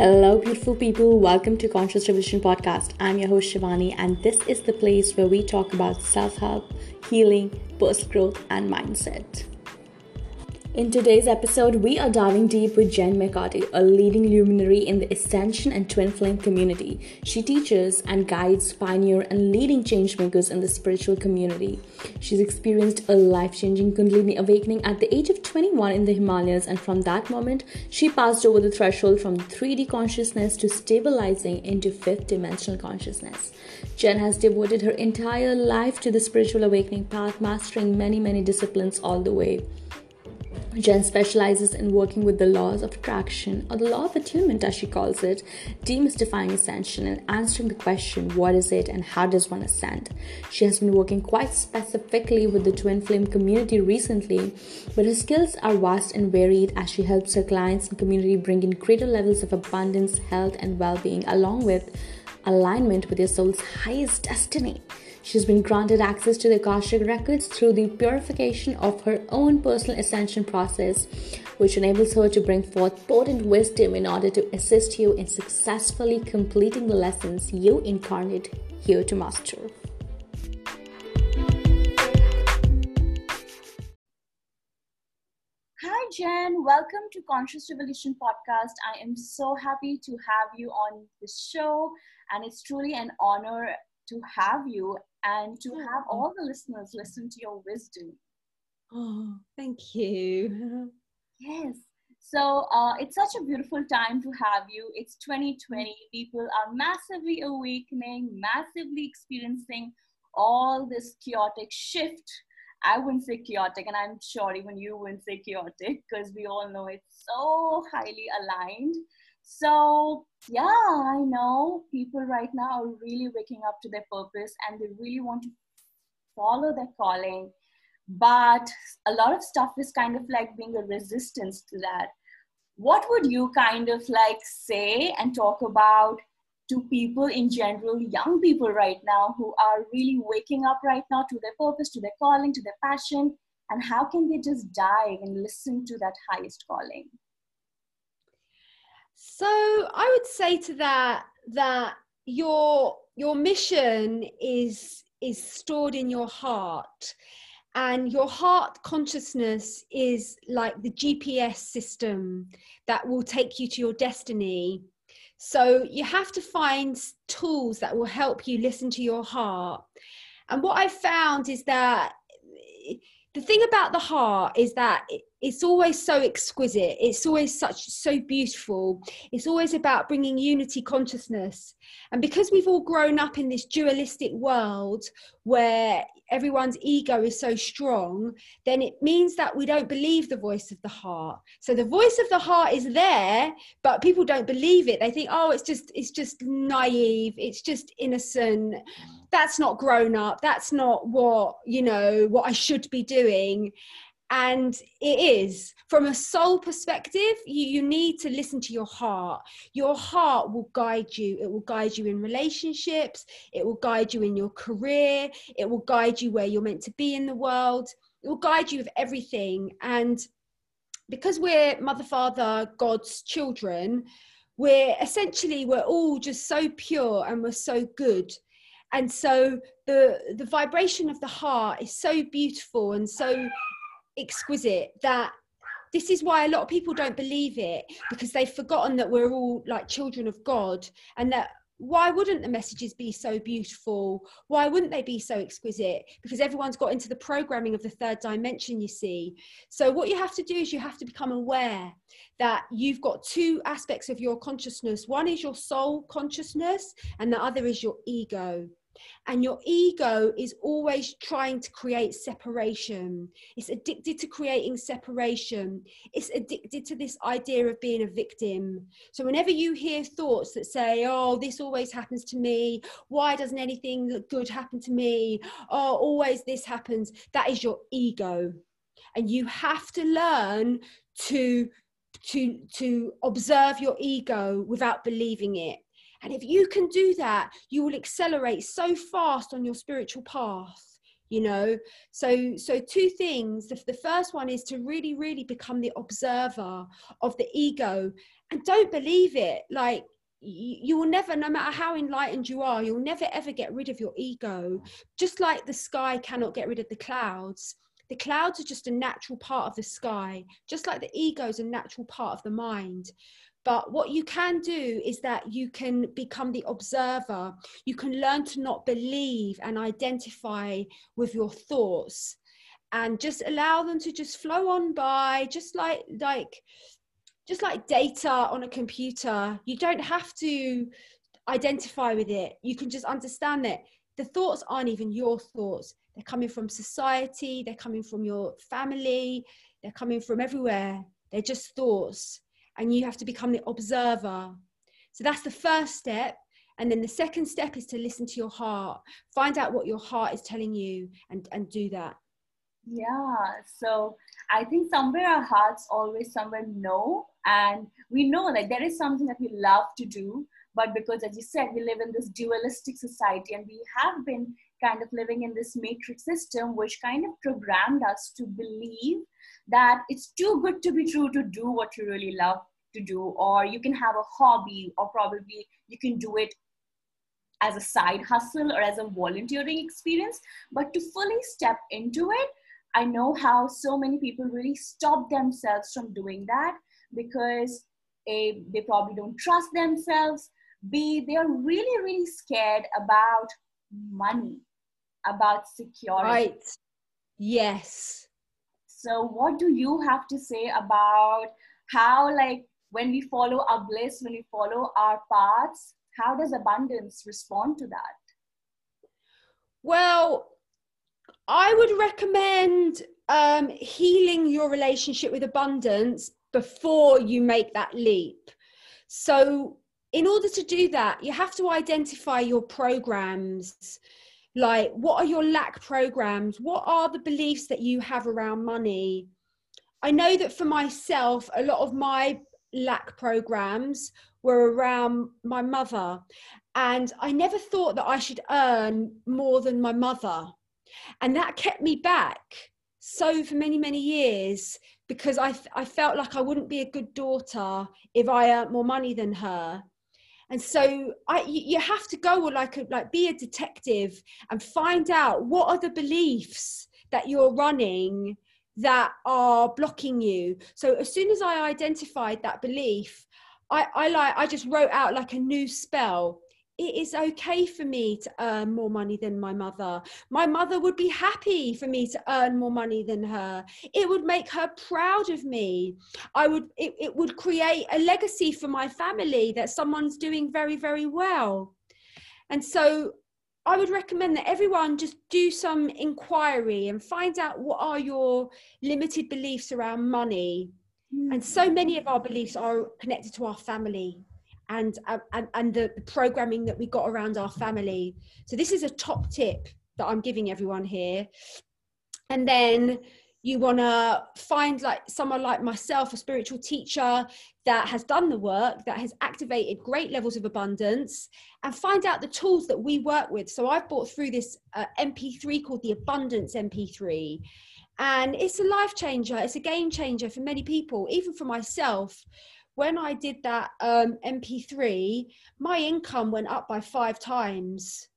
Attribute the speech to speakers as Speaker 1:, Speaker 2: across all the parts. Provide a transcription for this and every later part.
Speaker 1: Hello, beautiful people. Welcome to Conscious Revolution Podcast. I'm your host, Shivani, and this is the place where we talk about self help, healing, personal growth, and mindset. In today's episode, we are diving deep with Jen McCarty, a leading luminary in the Ascension and Twin Flame community. She teaches and guides pioneer and leading changemakers in the spiritual community. She's experienced a life changing Kundalini awakening at the age of 21 in the Himalayas, and from that moment, she passed over the threshold from 3D consciousness to stabilizing into fifth dimensional consciousness. Jen has devoted her entire life to the spiritual awakening path, mastering many, many disciplines all the way. Jen specializes in working with the laws of attraction, or the law of attunement as she calls it, demystifying ascension and answering the question what is it and how does one ascend. She has been working quite specifically with the twin flame community recently, but her skills are vast and varied as she helps her clients and community bring in greater levels of abundance, health, and well being, along with alignment with your soul's highest destiny. She's been granted access to the Akashic records through the purification of her own personal ascension process, which enables her to bring forth potent wisdom in order to assist you in successfully completing the lessons you incarnate here to master. Hi, Jen. Welcome to Conscious Revolution podcast. I am so happy to have you on this show, and it's truly an honor to have you and to have all the listeners listen to your wisdom.
Speaker 2: Oh, thank you.
Speaker 1: Yes. So uh, it's such a beautiful time to have you. It's 2020. People are massively awakening, massively experiencing all this chaotic shift. I wouldn't say chaotic, and I'm sure even you wouldn't say chaotic because we all know it's so highly aligned. So, yeah, I know people right now are really waking up to their purpose and they really want to follow their calling. But a lot of stuff is kind of like being a resistance to that. What would you kind of like say and talk about to people in general, young people right now who are really waking up right now to their purpose, to their calling, to their passion? And how can they just dive and listen to that highest calling?
Speaker 2: So I would say to that that your your mission is is stored in your heart and your heart consciousness is like the GPS system that will take you to your destiny. So you have to find tools that will help you listen to your heart. And what I found is that the thing about the heart is that it's always so exquisite. It's always such so beautiful. It's always about bringing unity consciousness. And because we've all grown up in this dualistic world where everyone's ego is so strong then it means that we don't believe the voice of the heart. So the voice of the heart is there but people don't believe it. They think oh it's just it's just naive. It's just innocent. That's not grown up. That's not what you know what i should be doing and it is. From a soul perspective you, you need to listen to your heart. Your heart will guide you. It will guide you in relationships. It will guide you in your career. It will guide you where you're meant to be in the world. It will guide you with everything. And because we're mother father god's children we're essentially we're all just so pure and we're so good. And so the the vibration of the heart is so beautiful and so exquisite that this is why a lot of people don't believe it because they've forgotten that we're all like children of God and that why wouldn't the messages be so beautiful? Why wouldn't they be so exquisite? Because everyone's got into the programming of the third dimension, you see. So, what you have to do is you have to become aware that you've got two aspects of your consciousness one is your soul consciousness, and the other is your ego. And your ego is always trying to create separation. It's addicted to creating separation. It's addicted to this idea of being a victim. So, whenever you hear thoughts that say, Oh, this always happens to me, why doesn't anything good happen to me? Oh, always this happens, that is your ego. And you have to learn to to to observe your ego without believing it and if you can do that, you will accelerate so fast on your spiritual path. you know? So so two things. The, the first one is to really really become the observer of the ego. And don't believe it. Like you, you will never no matter how enlightened you are you'll never ever get rid of your ego. Just like the sky cannot get rid of the clouds. The clouds are just a natural part of the sky just like the ego is a natural part of the mind but what you can do is that you can become the observer. You can learn to not believe and identify with your thoughts and just allow them to just flow on by, just like, like, just like data on a computer. You don't have to identify with it. You can just understand that the thoughts aren't even your thoughts. They're coming from society, they're coming from your family, they're coming from everywhere. They're just thoughts and you have to become the observer. So that's the first step. And then the second step is to listen to your heart, find out what your heart is telling you, and, and do that.
Speaker 3: Yeah, so I think somewhere our hearts always somewhere know, and we know that there is something that we love to do, but because, as you said, we live in this dualistic society and we have been kind of living in this matrix system, which kind of programmed us to believe that it's too good to be true to do what you really love to do or you can have a hobby or probably you can do it as a side hustle or as a volunteering experience. But to fully step into it i know how so many people really stop themselves from doing that because a they probably don't trust themselves. B they are really really scared about money about security.
Speaker 2: Right. Yes
Speaker 3: so what do you have to say about how like when we follow our bliss, when we follow our paths, how does abundance respond to that?
Speaker 2: Well, I would recommend um, healing your relationship with abundance before you make that leap. So, in order to do that, you have to identify your programs. Like, what are your lack programs? What are the beliefs that you have around money? I know that for myself, a lot of my lack programs were around my mother and i never thought that i should earn more than my mother and that kept me back so for many many years because i i felt like i wouldn't be a good daughter if i earned more money than her and so I, you have to go like a, like be a detective and find out what are the beliefs that you're running that are blocking you. So as soon as I identified that belief, I, I like I just wrote out like a new spell. It is okay for me to earn more money than my mother. My mother would be happy for me to earn more money than her. It would make her proud of me. I would it, it would create a legacy for my family that someone's doing very, very well. And so I would recommend that everyone just do some inquiry and find out what are your limited beliefs around money. And so many of our beliefs are connected to our family and, uh, and, and the, the programming that we got around our family. So, this is a top tip that I'm giving everyone here. And then you want to find like someone like myself a spiritual teacher that has done the work that has activated great levels of abundance and find out the tools that we work with so i've brought through this uh, mp3 called the abundance mp3 and it's a life changer it's a game changer for many people even for myself when i did that um, mp3 my income went up by five times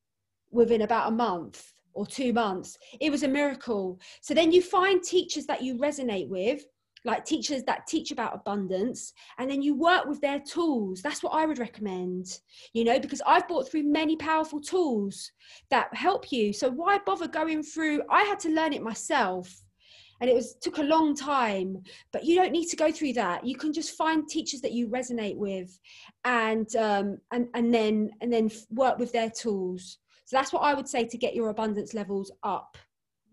Speaker 2: within about a month or two months. It was a miracle. So then you find teachers that you resonate with, like teachers that teach about abundance, and then you work with their tools. That's what I would recommend, you know, because I've bought through many powerful tools that help you. So why bother going through? I had to learn it myself. And it was took a long time, but you don't need to go through that. You can just find teachers that you resonate with, and um, and and then and then work with their tools so that's what I would say to get your abundance levels up.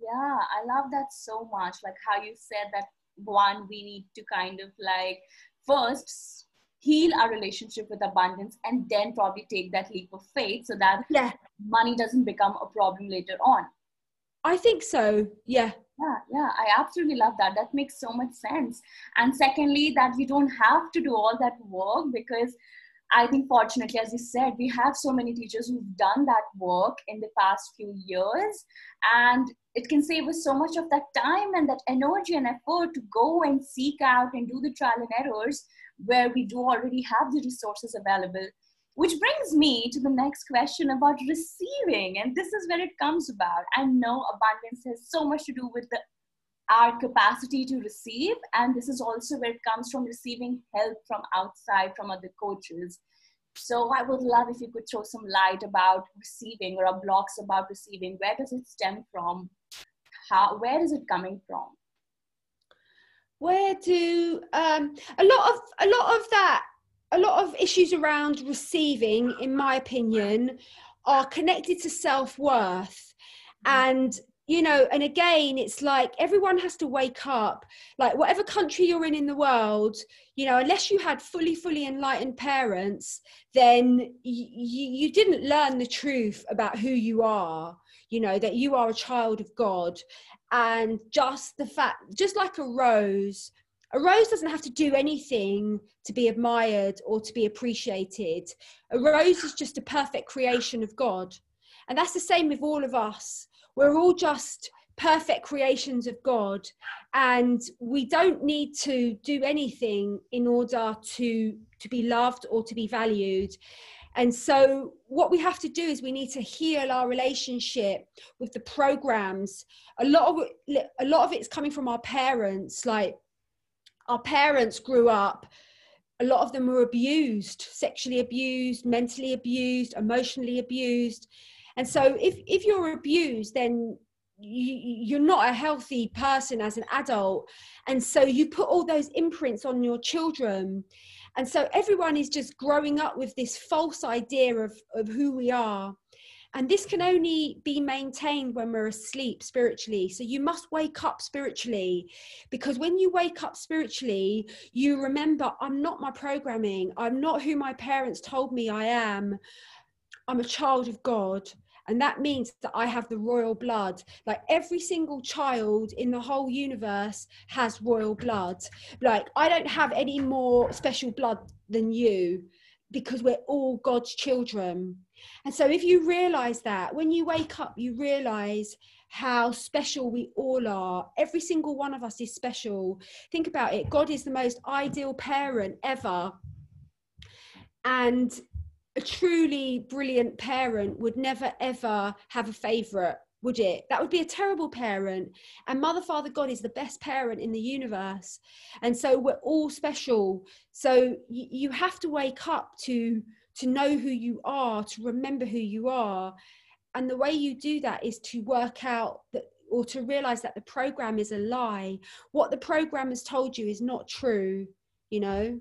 Speaker 3: Yeah, I love that so much. Like how you said that one, we need to kind of like first heal our relationship with abundance and then probably take that leap of faith so that
Speaker 2: yeah.
Speaker 3: money doesn't become a problem later on.
Speaker 2: I think so. Yeah.
Speaker 3: Yeah, yeah, I absolutely love that. That makes so much sense. And secondly, that we don't have to do all that work because I think, fortunately, as you said, we have so many teachers who've done that work in the past few years. And it can save us so much of that time and that energy and effort to go and seek out and do the trial and errors where we do already have the resources available. Which brings me to the next question about receiving. And this is where it comes about. I know abundance has so much to do with the our capacity to receive and this is also where it comes from receiving help from outside from other coaches so i would love if you could throw some light about receiving or blocks about receiving where does it stem from how where is it coming from
Speaker 2: where do um, a lot of a lot of that a lot of issues around receiving in my opinion are connected to self-worth mm. and you know and again it's like everyone has to wake up like whatever country you're in in the world you know unless you had fully fully enlightened parents then y- you didn't learn the truth about who you are you know that you are a child of god and just the fact just like a rose a rose doesn't have to do anything to be admired or to be appreciated a rose is just a perfect creation of god and that's the same with all of us we're all just perfect creations of God, and we don't need to do anything in order to to be loved or to be valued. And so, what we have to do is we need to heal our relationship with the programs. A lot of a lot of it's coming from our parents. Like our parents grew up a lot of them were abused sexually abused mentally abused emotionally abused. And so if if you're abused then you, are not a healthy person as an adult. And so you put all those imprints on your children. And so everyone is just growing up with this false idea of, of who we are and this can only be maintained when we're asleep spiritually. So you must wake up spiritually because when you wake up spiritually, you remember, I'm not my programming. I'm not who my parents told me I am. I'm a child of God and that means that I have the royal blood. Like every single child in the whole universe has royal blood. Like I don't have any more special blood than you because we're all God's children. And so if you realize that, when you wake up, you realize how special we all are. Every single one of us is special. Think about it God is the most ideal parent ever. And a truly brilliant parent would never ever have a favorite would it? That would be a terrible parent. And mother father god is the best parent in the universe. And so we're all special. So you have to wake up to to know who you are to remember who you are. And the way you do that is to work out that or to realize that the program is a lie. What the program has told you is not true you know.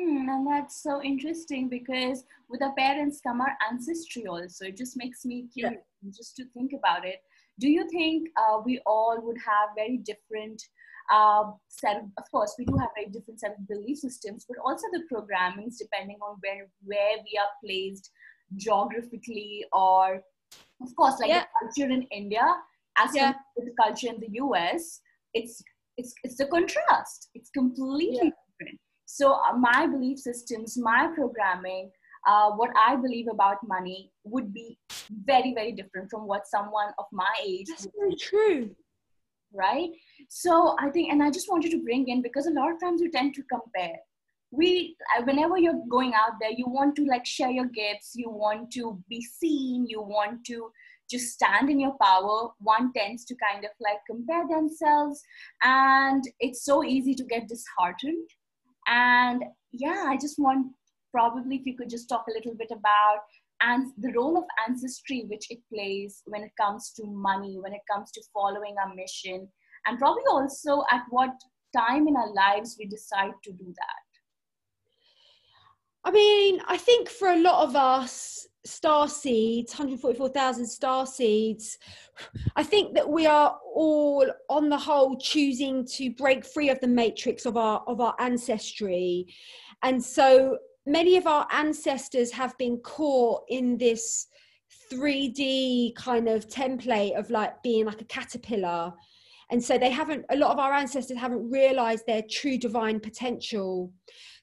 Speaker 3: Hmm, and that's so interesting because with our parents come our ancestry also. It just makes me curious yeah. just to think about it. Do you think uh, we all would have very different uh, set of, of course, we do have very different set of belief systems, but also the programmings depending on where, where we are placed geographically or, of course, like yeah. the culture in India as yeah. with the culture in the US, it's, it's, it's a contrast. It's completely so uh, my belief systems, my programming, uh, what I believe about money would be very, very different from what someone of my age.
Speaker 2: That's very true.
Speaker 3: Right. So I think, and I just wanted to bring in because a lot of times we tend to compare. We, uh, whenever you're going out there, you want to like share your gifts, you want to be seen, you want to just stand in your power. One tends to kind of like compare themselves, and it's so easy to get disheartened and yeah, I just want probably if you could just talk a little bit about and the role of ancestry which it plays when it comes to money, when it comes to following our mission, and probably also at what time in our lives we decide to do that.
Speaker 2: I mean, I think for a lot of us, star seeds 144,000 star seeds. I think that we are all on the whole choosing to break free of the matrix of our of our ancestry. And so many of our ancestors have been caught in this 3D kind of template of like being like a caterpillar. And so they haven't a lot of our ancestors haven't realized their true divine potential.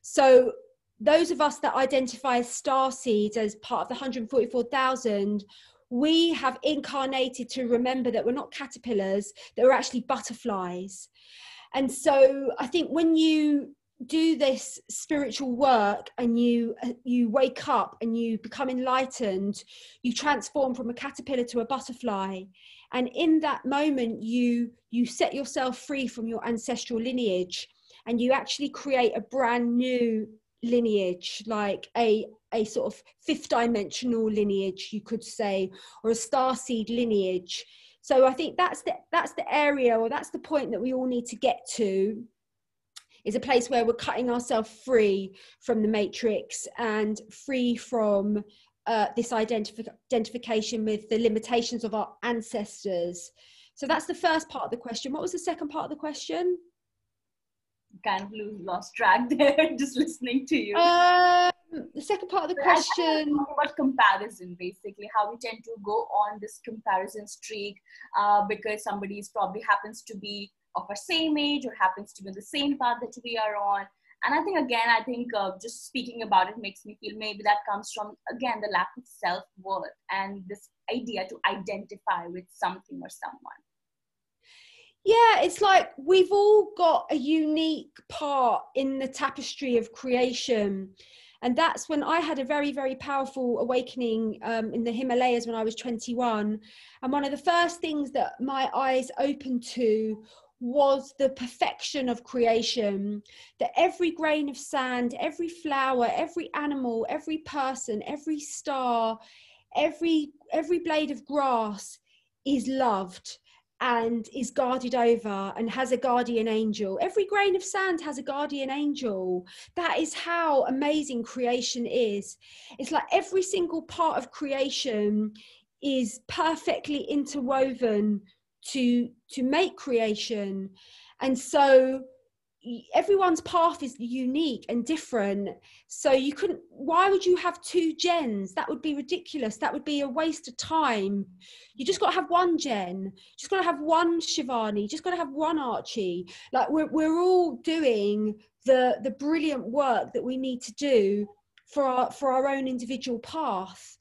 Speaker 2: So those of us that identify as star seeds as part of the 144,000 we have incarnated to remember that we're not caterpillars that we're actually butterflies. And so i think when you do this spiritual work and you uh, you wake up and you become enlightened you transform from a caterpillar to a butterfly. And in that moment you you set yourself free from your ancestral lineage and you actually create a brand new lineage like a a sort of fifth dimensional lineage you could say or a star seed lineage. So i think that's the that's the area or that's the point that we all need to get to is a place where we're cutting ourselves free from the matrix and free from uh, this identif- identification with the limitations of our ancestors. So that's the first part of the question. What was the second part of the question
Speaker 3: kind of lose, lost track there just listening to you.
Speaker 2: Um, the second part of the but question.
Speaker 3: About comparison, basically, how we tend to go on this comparison streak uh, because somebody probably happens to be of our same age or happens to be on the same path that we are on. And I think, again, I think uh, just speaking about it makes me feel maybe that comes from, again, the lack of self worth and this idea to identify with something or someone
Speaker 2: yeah it's like we've all got a unique part in the tapestry of creation. And that's when i had a very very powerful awakening um, in the himalayas when i was 21 and one of the first things that my eyes opened to was the perfection of creation that every grain of sand every flower every animal every person every star every every blade of grass is loved and is guarded over and has a guardian angel. Every grain of sand has a guardian angel. That is how amazing creation is. It's like every single part of creation is perfectly interwoven to to make creation. And so everyone's path is unique and different. So you couldn't why would you have two Jens? That would be ridiculous. That would be a waste of time. You just got to have one Jen. Just got to have one shivani. Just got to have one archie. Like we're, we're all doing the the brilliant work that we need to do for our for our own individual path.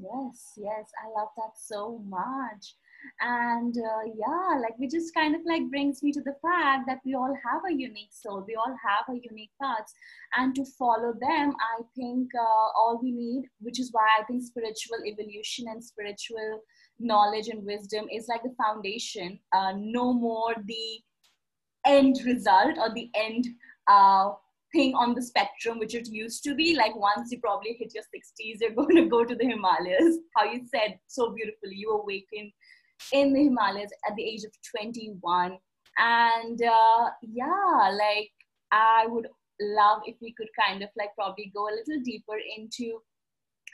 Speaker 3: Yes yes. I love that so much and uh, yeah like we just kind of like brings me to the fact that we all have a unique soul. We all have a unique paths and to follow them i think uh, all we need which is why i think spiritual evolution and spiritual knowledge and wisdom is like the foundation uh, no more the end result or the end uh, thing on the spectrum which it used to be. Like once you probably hit your 60s you're going to go to the himalayas. How you said so beautifully. You awaken in the Himalayas at the age of 21. And uh, yeah, like I would love if we could kind of like probably go a little deeper into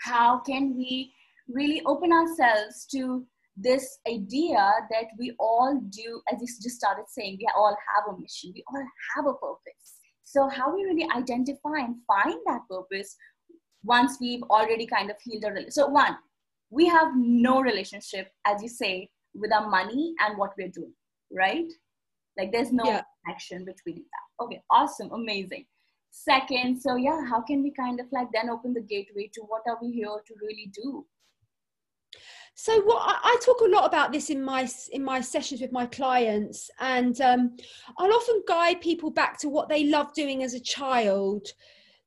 Speaker 3: how can we really open ourselves to this idea that we all do, as you just started saying, we all have a mission, we all have a purpose. So, how we really identify and find that purpose once we've already kind of healed our relationship. So, one, we have no relationship, as you say, with our money and what we're doing, right? Like there's no yeah. connection between that. Okay, awesome, amazing. Second, so yeah, how can we kind of like then open the gateway to what are we here to really do?
Speaker 2: So what I, talk a lot about this in my in my sessions with my clients, and um, I'll often guide people back to what they love doing as a child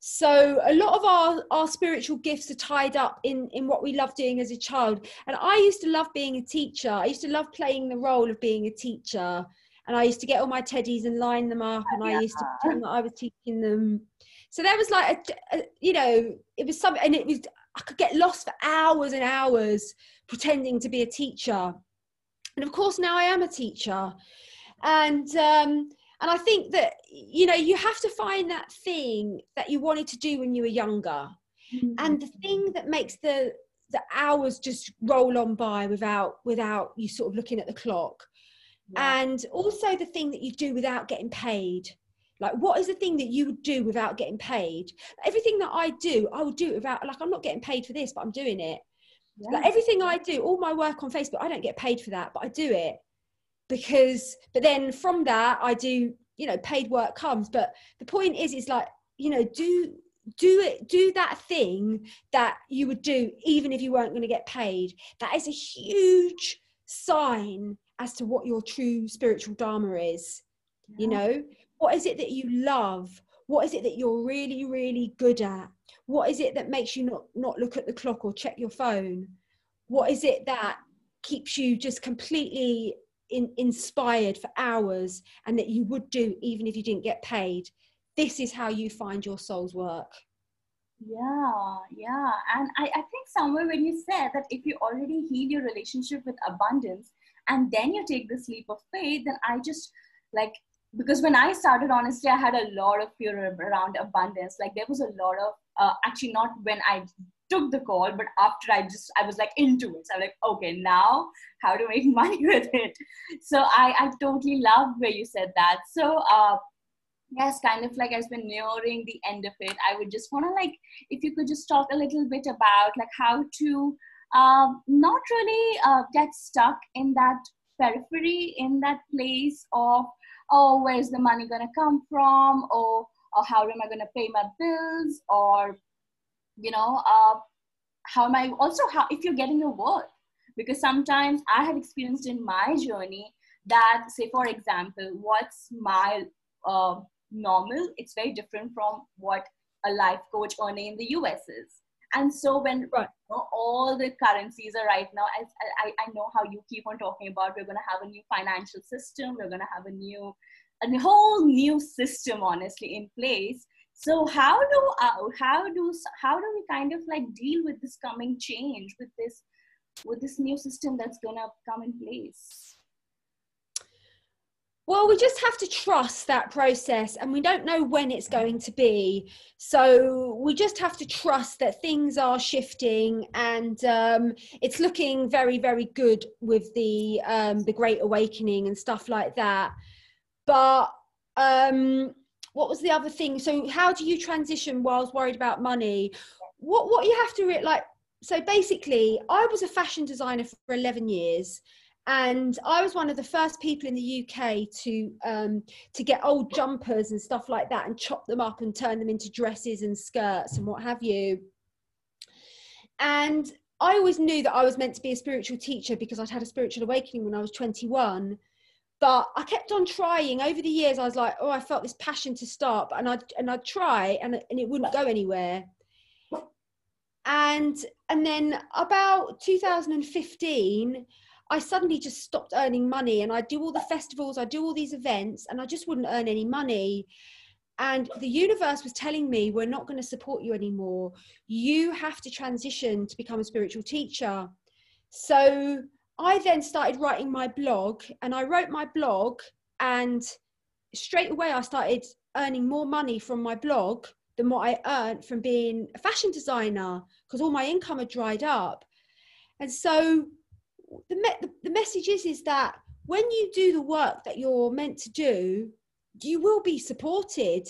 Speaker 2: so a lot of our, our spiritual gifts are tied up in, in what we love doing as a child. And I used to love being a teacher. I used to love playing the role of being a teacher. And I used to get all my teddies and line them up and I used to pretend that I was teaching them. So there was like a, a you know, it was something and it was I could get lost for hours and hours pretending to be a teacher. And of course now I am a teacher. And um and I think that, you know, you have to find that thing that you wanted to do when you were younger. Mm-hmm. And the thing that makes the, the hours just roll on by without, without you sort of looking at the clock. Yeah. And also the thing that you do without getting paid. Like, what is the thing that you would do without getting paid? Everything that I do, I would do without, like, I'm not getting paid for this, but I'm doing it. Yeah. Like, everything I do, all my work on Facebook, I don't get paid for that, but I do it because but then from that i do you know paid work comes. But the point is is like you know do do it do that thing that you would do even if you weren't going to get paid. That is a huge sign as to what your true spiritual dharma is yeah. you know? What is it that you love? What is it that you're really really good at? What is it that makes you not not look at the clock or check your phone? What is it that keeps you just completely in, inspired for hours and that you would do even if you didn't get paid. This is how you find your soul's work.
Speaker 3: Yeah yeah. And I, I think somewhere when you said that if you already heal your relationship with abundance and then you take this leap of faith then i just like because when i started honestly i had a lot of fear around abundance. Like there was a lot of uh, actually not when i took the call but after i just i was like into it. So i'm like okay now how to make money with it? So i i totally love where you said that. So uh yes kind of like as we're nearing the end of it i would just want to like if you could just talk a little bit about like how to um, not really uh, get stuck in that periphery in that place of oh where's the money to come from? Or or how am i to pay my bills? Or you know uh, how am i also how if you're getting your worth because sometimes i have experienced in my journey that say for example what's my uh, normal it's very different from what a life coach earning in the us is. And so when right. you know, all the currencies are right now as I, I know how you keep on talking about we're going to have a new financial system we're going to have a new a whole new system honestly in place so how do uh, how do how do we kind of like deal with this coming change with this with this new system that's to come in place
Speaker 2: well, we just have to trust that process and we don't know when it's going to be. So we just have to trust that things are shifting and um, it's looking very, very good with the, um, the Great Awakening and stuff like that. But um, what was the other thing? So how do you transition whilst worried about money? What, what you have to re- like, so basically I was a fashion designer for 11 years and I was one of the first people in the UK to um, to get old jumpers and stuff like that and chop them up and turn them into dresses and skirts and what have you. And I always knew that I was meant to be a spiritual teacher because I'd had a spiritual awakening when I was 21. But I kept on trying over the years. I was like, oh, I felt this passion to start, and I'd and I'd try, and and it wouldn't go anywhere. And and then about 2015 I suddenly just stopped earning money and I do all the festivals, I do all these events, and I just wouldn't earn any money. And the universe was telling me, we're not going to support you anymore. You have to transition to become a spiritual teacher. So I then started writing my blog, and I wrote my blog, and straight away I started earning more money from my blog than what I earned from being a fashion designer because all my income had dried up. And so the, me- the message is is that when you do the work that you're meant to do you will be supported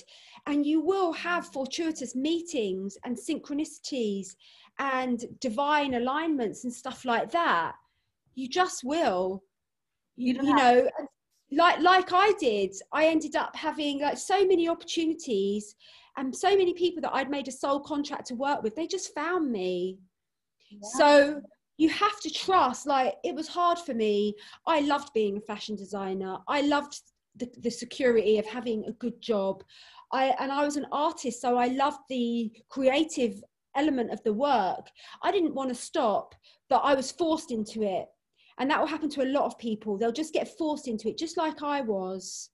Speaker 2: and you will have fortuitous meetings and synchronicities and divine alignments and stuff like that you just will. You, you know like like i did i ended up having like so many opportunities and so many people that i'd made a soul contract to work with they just found me. Yeah. so you have to trust like it was hard for me. I loved being a fashion designer. I loved the, the security of having a good job. I and i was an artist so i loved the creative element of the work. I didn't want to stop but i was forced into it and that will happen to a lot of people. They'll just get forced into it just like i was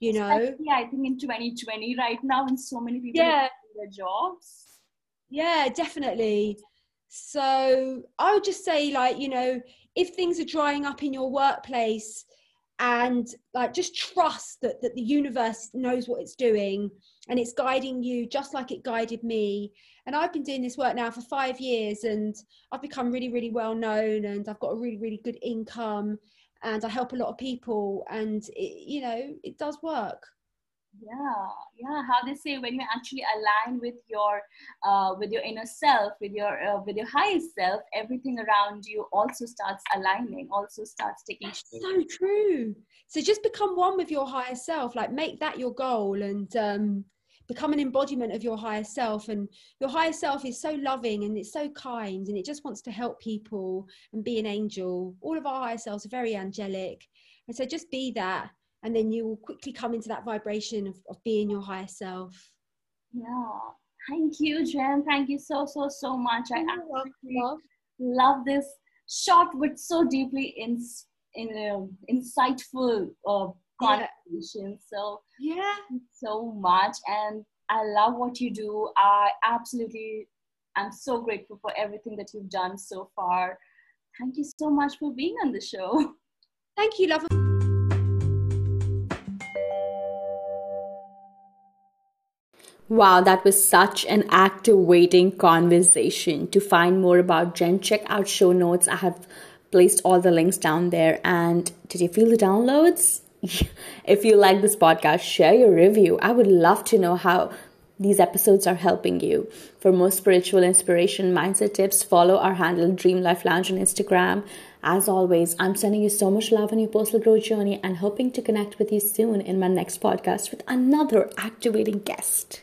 Speaker 2: you know?
Speaker 3: Yeah i think in 2020 right now and so many people yeah. their jobs.
Speaker 2: Yeah definitely. So I would just say, like, you know, if things are drying up in your workplace and like just trust that, that the universe knows what it's doing and it's guiding you just like it guided me. And I've been doing this work now for five years and I've become really, really well known and I've got a really, really good income and I help a lot of people and it, you know, it does work
Speaker 3: yeah yeah how they say when you actually align with your uh, with your inner self with your uh, with your highest self everything around you also starts aligning also starts taking shape.
Speaker 2: so true so just become one with your higher self like make that your goal and um become an embodiment of your higher self. And your higher self is so loving and it's so kind and it just wants to help people and be an angel. All of our higher selves are very angelic. And so just be that and then you will quickly come into that vibration of, of being your higher self.
Speaker 3: Yeah. Thank you jen. Thank you so so so much. I absolutely love. love this short but so deeply in, in uh, insightful uh, conversation. So
Speaker 2: yeah,
Speaker 3: so much, and I love what you do. I absolutely, I'm so grateful for everything that you've done so far. Thank you so much for being on the show.
Speaker 2: Thank you, love.
Speaker 1: Wow, that was such an activating conversation. To find more about Jen, check out show notes. I have placed all the links down there. And did you feel the downloads? If you like this podcast, share your review. I would love to know how these episodes are helping you. For more spiritual inspiration, mindset tips, follow our handle Dream Life Lounge on Instagram. As always, I'm sending you so much love on your personal growth journey and hoping to connect with you soon in my next podcast with another activating guest.